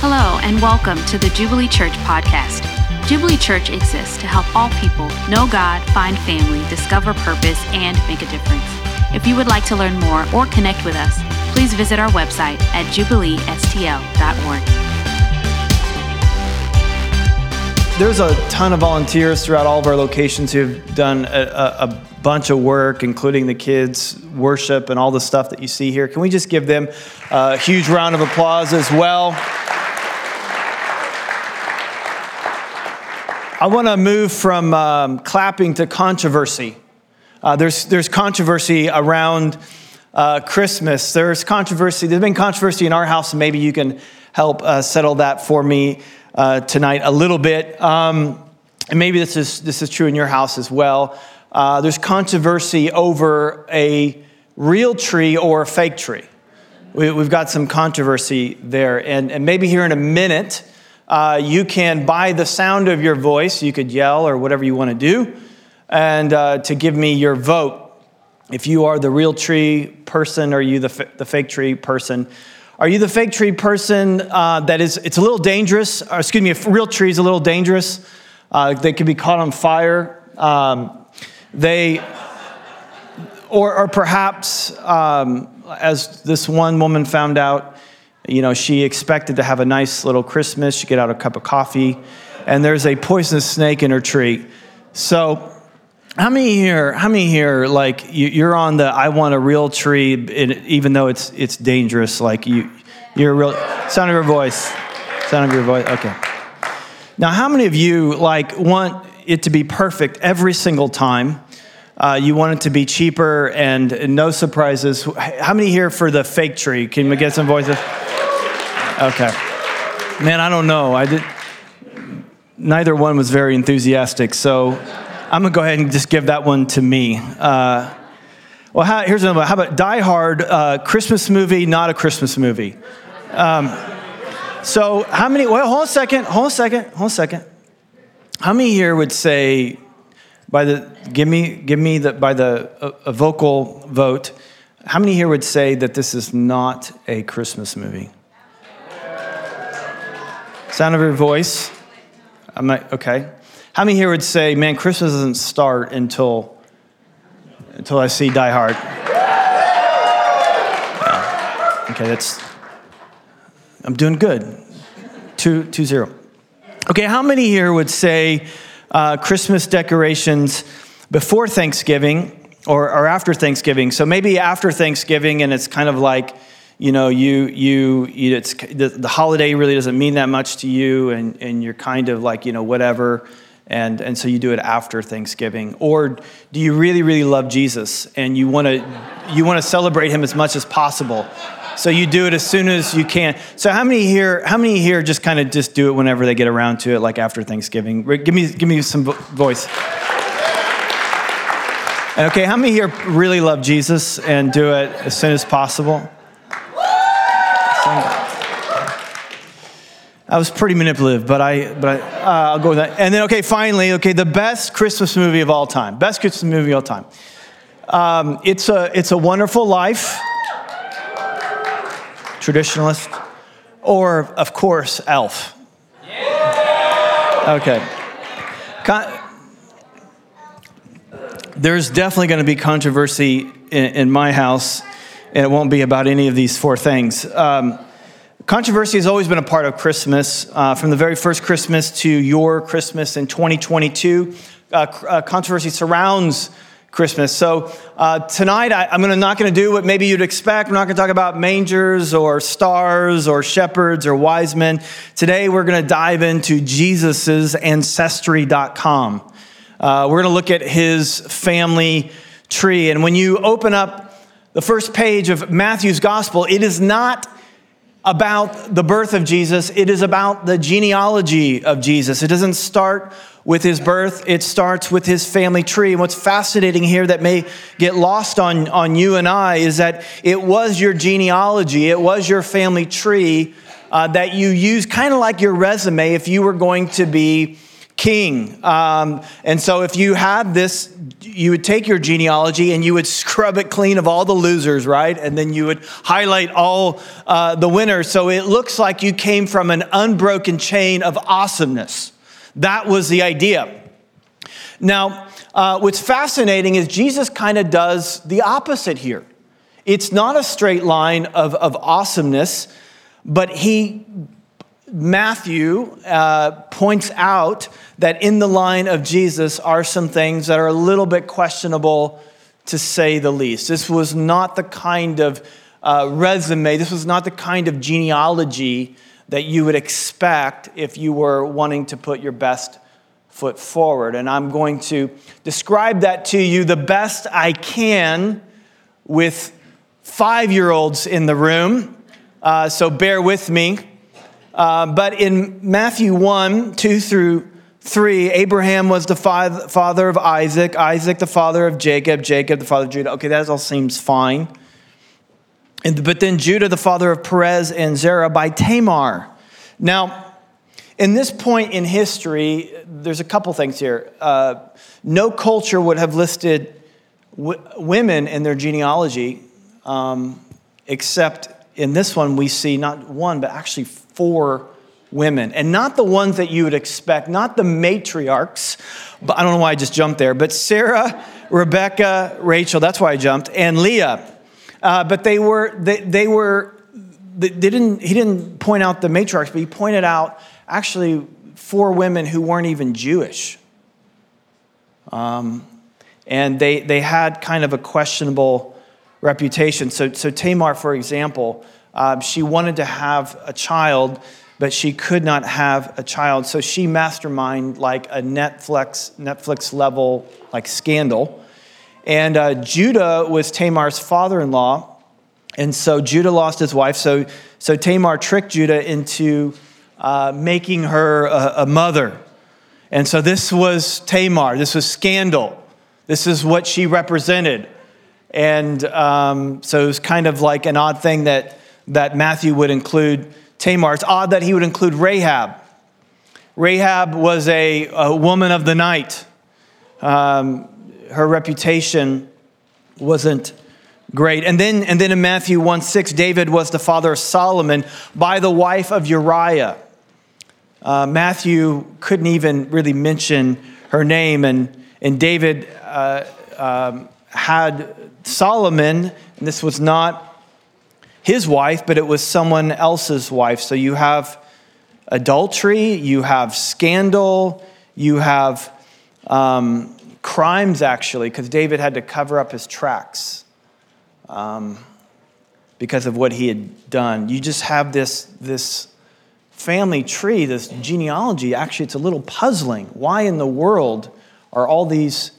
Hello, and welcome to the Jubilee Church podcast. Jubilee Church exists to help all people know God, find family, discover purpose, and make a difference. If you would like to learn more or connect with us, please visit our website at jubileestl.org. There's a ton of volunteers throughout all of our locations who've done a, a, a, bunch of work, including the kids' worship and all the stuff that you see here. Can we just give them a huge round of applause as well? I want to move from um, clapping to controversy. Uh, there's, there's controversy around uh, Christmas. There's controversy. There's been controversy in our house, and maybe you can help uh, settle that for me uh, tonight a little bit. Um, and maybe this is, this is true in your house as well. Uh, there's controversy over a real tree or a fake tree. We, have got some controversy there. And, and maybe here in a minute, uh, you can, by the sound of your voice, you could yell or whatever you want to do, and uh, to give me your vote. If you are the real tree person, or you the, f- the fake tree person? Are you the fake tree person uh, that is, it's a little dangerous, or excuse me, a real tree is a little dangerous. Uh, they can be caught on fire. Um, they, or, or perhaps, um, as this one woman found out, you know, she expected to have a nice little Christmas. She get out a cup of coffee, and there's a poisonous snake in her tree. So, how many here? How many here? Like you, are on the I want a real tree, even though it's it's dangerous. Like you, you're real sound of your voice, sound of your voice. Okay. Now, how many of you like want it to be perfect every single time? Uh, you want it to be cheaper and no surprises. How many here for the fake tree? Can we get some voices? Okay. Man, I don't know. I did. Neither one was very enthusiastic, so I'm gonna go ahead and just give that one to me. Uh, well, how, here's another one. How about Die Hard, uh, Christmas movie, not a Christmas movie? Um, so, how many? Well, hold a second. Hold a second. Hold a second. How many here would say, by the give me give me the by the a, a vocal vote? How many here would say that this is not a Christmas movie? Sound of your voice. I'm like, okay. How many here would say, man, Christmas doesn't start until until I see Die Hard? Yeah. Okay, that's I'm doing good. Two two zero. Okay, how many here would say uh, Christmas decorations before Thanksgiving or, or after Thanksgiving? So maybe after Thanksgiving, and it's kind of like you know, you, you, you it's, the, the, holiday really doesn't mean that much to you, and, and you're kind of like, you know, whatever, and, and so you do it after Thanksgiving? Or do you really, really love Jesus and you want to you want to celebrate him as much as possible? So you do it as soon as you can. So how many here, how many here just kind of just do it whenever they get around to it, like after Thanksgiving? Give me, give me some voice. Okay, how many here really love Jesus and do it as soon as possible? I was pretty manipulative, but I, but I, uh, I'll go with that. And then, okay, finally, okay, the best Christmas movie of all time. Best Christmas movie of all time. Um, it's a, it's a Wonderful Life. Traditionalist, or of course, Elf. Okay. Con- There's definitely going to be controversy in, in, my house, and it won't be about any of these four things. Um, Controversy has always been a part of Christmas. Uh, from the very first Christmas to your Christmas in 2022, uh, uh, controversy surrounds Christmas. So uh, tonight, I, am not going to do what maybe you'd expect. We're not going to talk about mangers or stars or shepherds or wise men. Today, we're going to dive into Jesus's ancestry.com. Uh, we're going to look at his family tree. And when you open up the first page of Matthew's gospel, it is not about the birth of Jesus, it is about the genealogy of Jesus. It doesn't start with his birth, it starts with his family tree. And what's fascinating here that may get lost on, on you and I is that it was your genealogy, it was your family tree uh, that you used, kind of like your resume if you were going to be king. Um, and so if you had this, you would take your genealogy and you would scrub it clean of all the losers, right? And then you would highlight all uh, the winners. So it looks like you came from an unbroken chain of awesomeness. That was the idea. Now, uh, what's fascinating is Jesus kind of does the opposite here. It's not a straight line of, of awesomeness, but he Matthew uh, points out that in the line of Jesus are some things that are a little bit questionable, to say the least. This was not the kind of uh, resume, this was not the kind of genealogy that you would expect if you were wanting to put your best foot forward. And I'm going to describe that to you the best I can with five year olds in the room. Uh, so bear with me. Uh, but in Matthew 1 2 through 3, Abraham was the father of Isaac, Isaac the father of Jacob, Jacob the father of Judah. Okay, that all seems fine. And, but then Judah, the father of Perez and Zerah by Tamar. Now, in this point in history, there's a couple things here. Uh, no culture would have listed w- women in their genealogy, um, except in this one, we see not one, but actually four women. And not the ones that you would expect, not the matriarchs, but I don't know why I just jumped there, but Sarah, Rebecca, Rachel, that's why I jumped, and Leah. Uh, but they were, they, they were, they didn't, he didn't point out the matriarchs, but he pointed out actually four women who weren't even Jewish. Um, and they, they had kind of a questionable reputation. So, so Tamar, for example, uh, she wanted to have a child, but she could not have a child. So she masterminded like a Netflix, Netflix level like scandal. And uh, Judah was Tamar's father in law. And so Judah lost his wife. So, so Tamar tricked Judah into uh, making her a, a mother. And so this was Tamar. This was scandal. This is what she represented. And um, so it was kind of like an odd thing that, that Matthew would include Tamar. It's odd that he would include Rahab. Rahab was a, a woman of the night. Um, her reputation wasn't great. And then, and then in Matthew 1 6, David was the father of Solomon by the wife of Uriah. Uh, Matthew couldn't even really mention her name, and, and David uh, um, had Solomon, and this was not his wife, but it was someone else's wife. So you have adultery, you have scandal, you have um, crimes, actually, because David had to cover up his tracks um, because of what he had done. You just have this, this family tree, this genealogy. Actually, it's a little puzzling. Why in the world are all these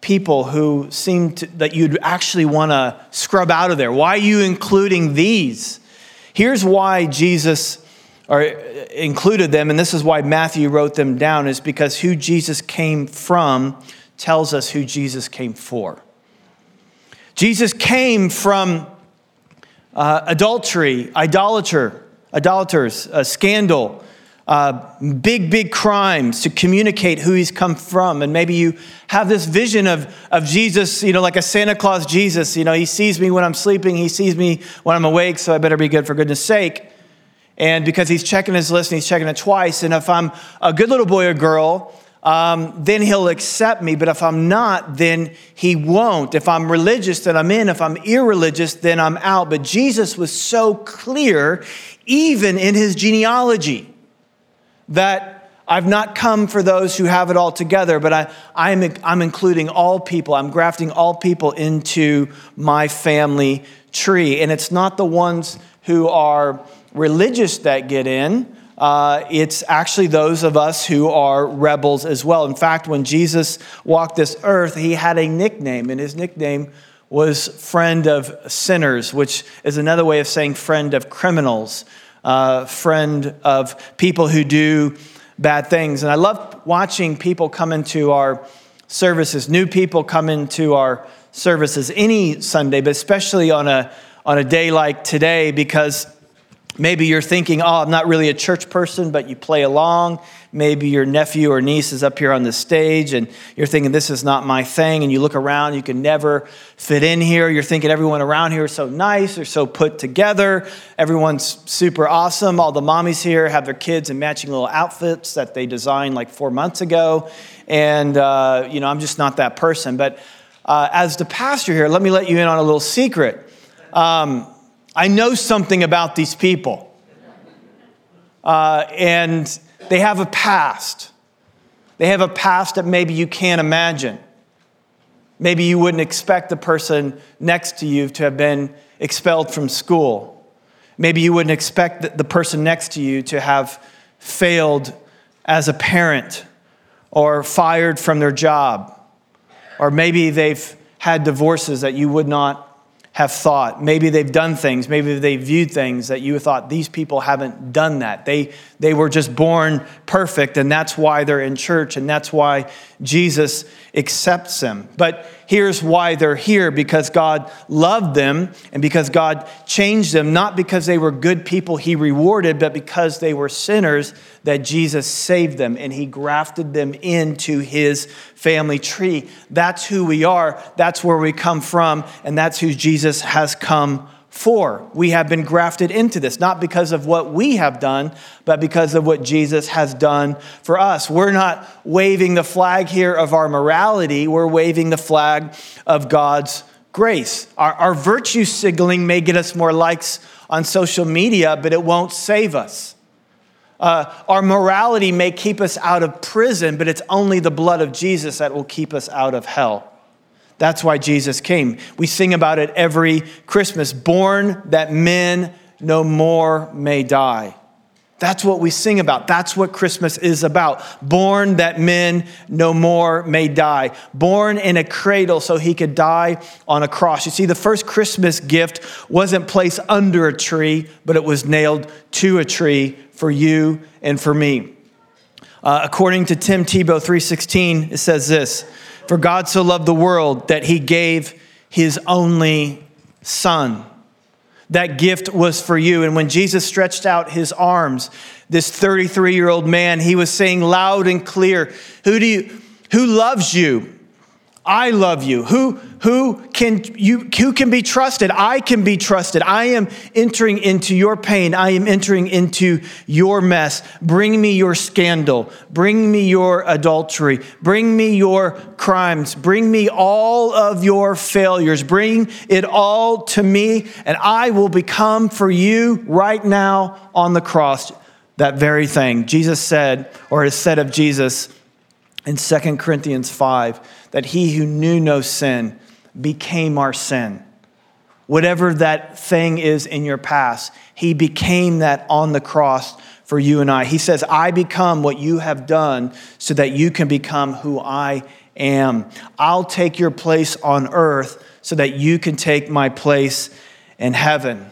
people who seem to, that you'd actually want to scrub out of there. Why are you including these? Here's why Jesus or included them, and this is why Matthew wrote them down, is because who Jesus came from tells us who Jesus came for. Jesus came from uh, adultery, idolater, idolaters, uh, scandal, uh, big, big crimes to communicate who he's come from. And maybe you have this vision of, of Jesus, you know, like a Santa Claus Jesus. You know, he sees me when I'm sleeping, he sees me when I'm awake, so I better be good for goodness sake. And because he's checking his list and he's checking it twice. And if I'm a good little boy or girl, um, then he'll accept me. But if I'm not, then he won't. If I'm religious, then I'm in. If I'm irreligious, then I'm out. But Jesus was so clear, even in his genealogy that I've not come for those who have it all together, but I, I'm, I'm including all people. I'm grafting all people into my family tree. And it's not the ones who are religious that get in. Uh, it's actually those of us who are rebels as well. In fact, when Jesus walked this earth, he had a nickname, and his nickname was friend of sinners, which is another way of saying friend of criminals uh, friend of people who do bad things. And I love watching people come into our services, new people come into our services any Sunday, but especially on a, on a day like today, because Maybe you're thinking, oh, I'm not really a church person, but you play along. Maybe your nephew or niece is up here on the stage and you're thinking, this is not my thing. And you look around, you can never fit in here. You're thinking everyone around here is so nice, they're so put together. Everyone's super awesome. All the mommies here have their kids in matching little outfits that they designed like four months ago. And, uh, you know, I'm just not that person. But uh, as the pastor here, let me let you in on a little secret. Um, I know something about these people. Uh, and they have a past. They have a past that maybe you can't imagine. Maybe you wouldn't expect the person next to you to have been expelled from school. Maybe you wouldn't expect the person next to you to have failed as a parent or fired from their job. Or maybe they've had divorces that you would not have thought. Maybe they've done things, maybe they've viewed things that you thought these people haven't done that. They, they were just born perfect, and that's why they're in church, and that's why Jesus accepts them. But here's why they're here because God loved them and because God changed them, not because they were good people he rewarded, but because they were sinners that Jesus saved them and he grafted them into his family tree. That's who we are, that's where we come from, and that's who Jesus has come for. We have been grafted into this, not because of what we have done, but because of what Jesus has done for us. We're not waving the flag here of our morality, we're waving the flag of God's grace. Our, our virtue signaling may get us more likes on social media, but it won't save us. Uh, our morality may keep us out of prison, but it's only the blood of Jesus that will keep us out of hell. That's why Jesus came. We sing about it every Christmas born that men no more may die. That's what we sing about. That's what Christmas is about. Born that men no more may die. Born in a cradle so he could die on a cross. You see, the first Christmas gift wasn't placed under a tree, but it was nailed to a tree for you and for me. Uh, according to Tim Tebow 316, it says this for God so loved the world that he gave his only son. That gift was for you. And when Jesus stretched out his arms, this 33 year old man, he was saying loud and clear, Who do you, who loves you? I love you. Who, who, can you, who can be trusted? I can be trusted. I am entering into your pain. I am entering into your mess. Bring me your scandal. Bring me your adultery. Bring me your crimes. Bring me all of your failures. Bring it all to me, and I will become for you right now on the cross that very thing. Jesus said, or is said of Jesus in 2 Corinthians 5 that he who knew no sin became our sin. Whatever that thing is in your past, he became that on the cross for you and I. He says, I become what you have done so that you can become who I am. I'll take your place on earth so that you can take my place in heaven.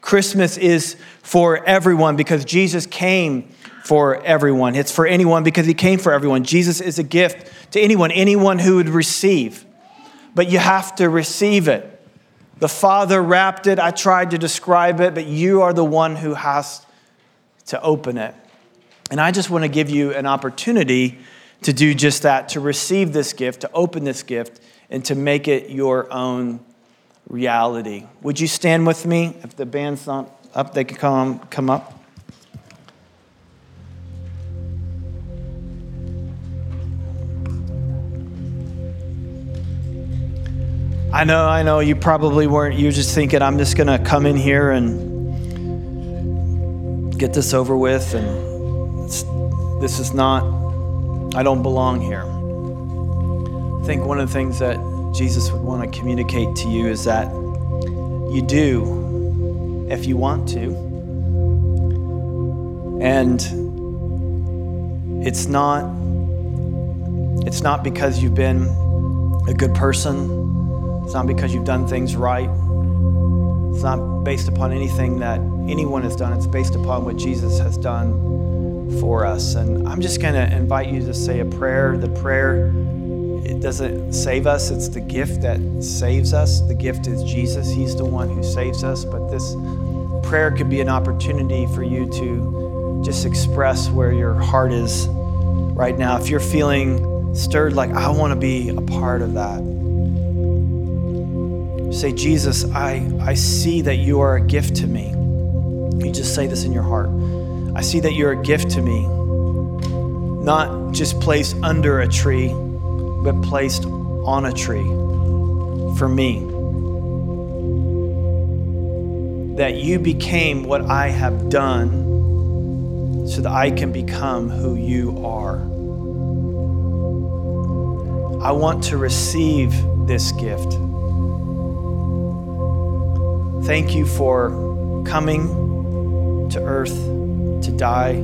Christmas is for everyone because Jesus came for everyone. It's for anyone because he came for everyone. Jesus is a gift to anyone, anyone who would receive. But you have to receive it. The Father wrapped it. I tried to describe it, but you are the one who has to open it. And I just want to give you an opportunity to do just that, to receive this gift, to open this gift, and to make it your own reality. Would you stand with me? If the band's not up, they can come, come up. I know, I know, you probably weren't, you're just thinking, I'm just going to come in here and get this over with, and this is not, I don't belong here. I think one of the things that Jesus would want to communicate to you is that you do if you want to. And it's not it's not because you've been a good person it's not because you've done things right. It's not based upon anything that anyone has done. It's based upon what Jesus has done for us. And I'm just going to invite you to say a prayer. The prayer, it doesn't save us, it's the gift that saves us. The gift is Jesus. He's the one who saves us. But this prayer could be an opportunity for you to just express where your heart is right now. If you're feeling stirred, like, I want to be a part of that, say, Jesus, I, I see that you are a gift to me. You just say this in your heart. I see that you're a gift to me, not just placed under a tree, but placed on a tree for me. That you became what I have done so that I can become who you are. I want to receive this gift. Thank you for coming to earth to die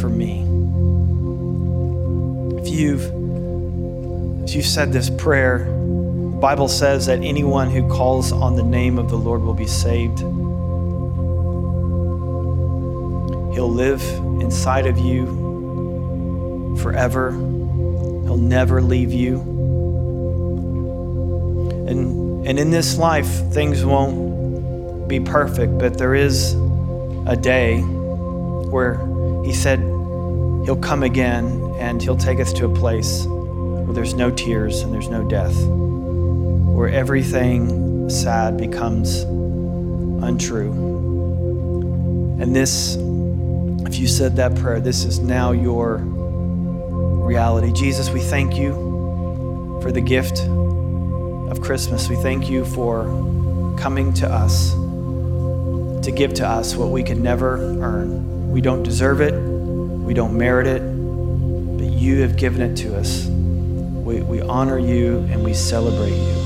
for me. If you've if you've said this prayer, the Bible says that anyone who calls on the name of the Lord will be saved. He'll live inside of you forever. He'll never leave you. And, and in this life, things won't be perfect, but there is a day where He said He'll come again and He'll take us to a place where there's no tears and there's no death, where everything sad becomes untrue. And this, if you said that prayer, this is now your reality. Jesus, we thank you for the gift of Christmas. We thank you for coming to us to give to us what we could never earn. We don't deserve it, we don't merit it, but you have given it to us. We, we honor you and we celebrate you.